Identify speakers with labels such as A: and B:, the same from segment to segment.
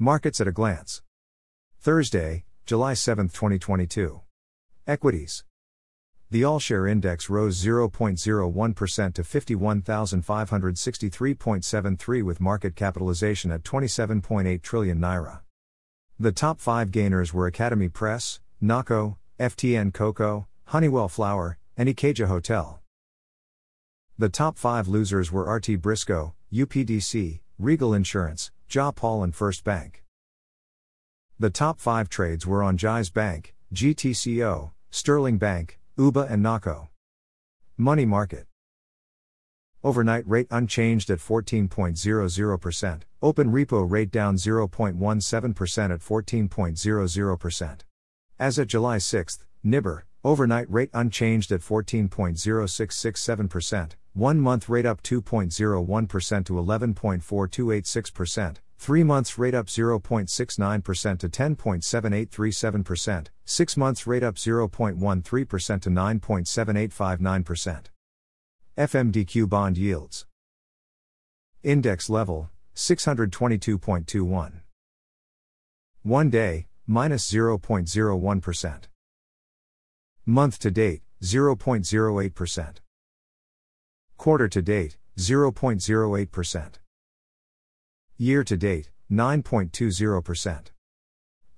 A: Markets at a glance. Thursday, July 7, 2022. Equities. The All Share Index rose 0.01% to 51,563.73 with market capitalization at 27.8 trillion naira. The top five gainers were Academy Press, NACO, FTN Cocoa, Honeywell Flour, and Ikeja Hotel. The top five losers were RT Briscoe, UPDC, Regal Insurance, Japaul, and First Bank. The top five trades were on Jaiz Bank, GTCO, Sterling Bank, UBA, and NACO. Money Market. Overnight rate unchanged at 14.00%, open repo rate down 0.17% at 14.00%. As at July 6, NIBOR, overnight rate unchanged at 14.0667%, one month rate up 2.01% to 11.4286%, three months rate up 0.69% to 10.7837%, six months rate up 0.13% to 9.7859%. FMDQ bond yields. Index level 622.21. One day, minus 0.01%. Month to date, 0.08%. Quarter to date, 0.08%. Year to date, 9.20%.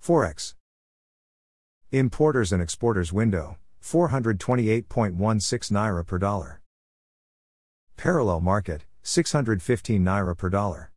A: Forex. Importers and exporters window, 428.16 naira per dollar. Parallel market, 615 naira per dollar.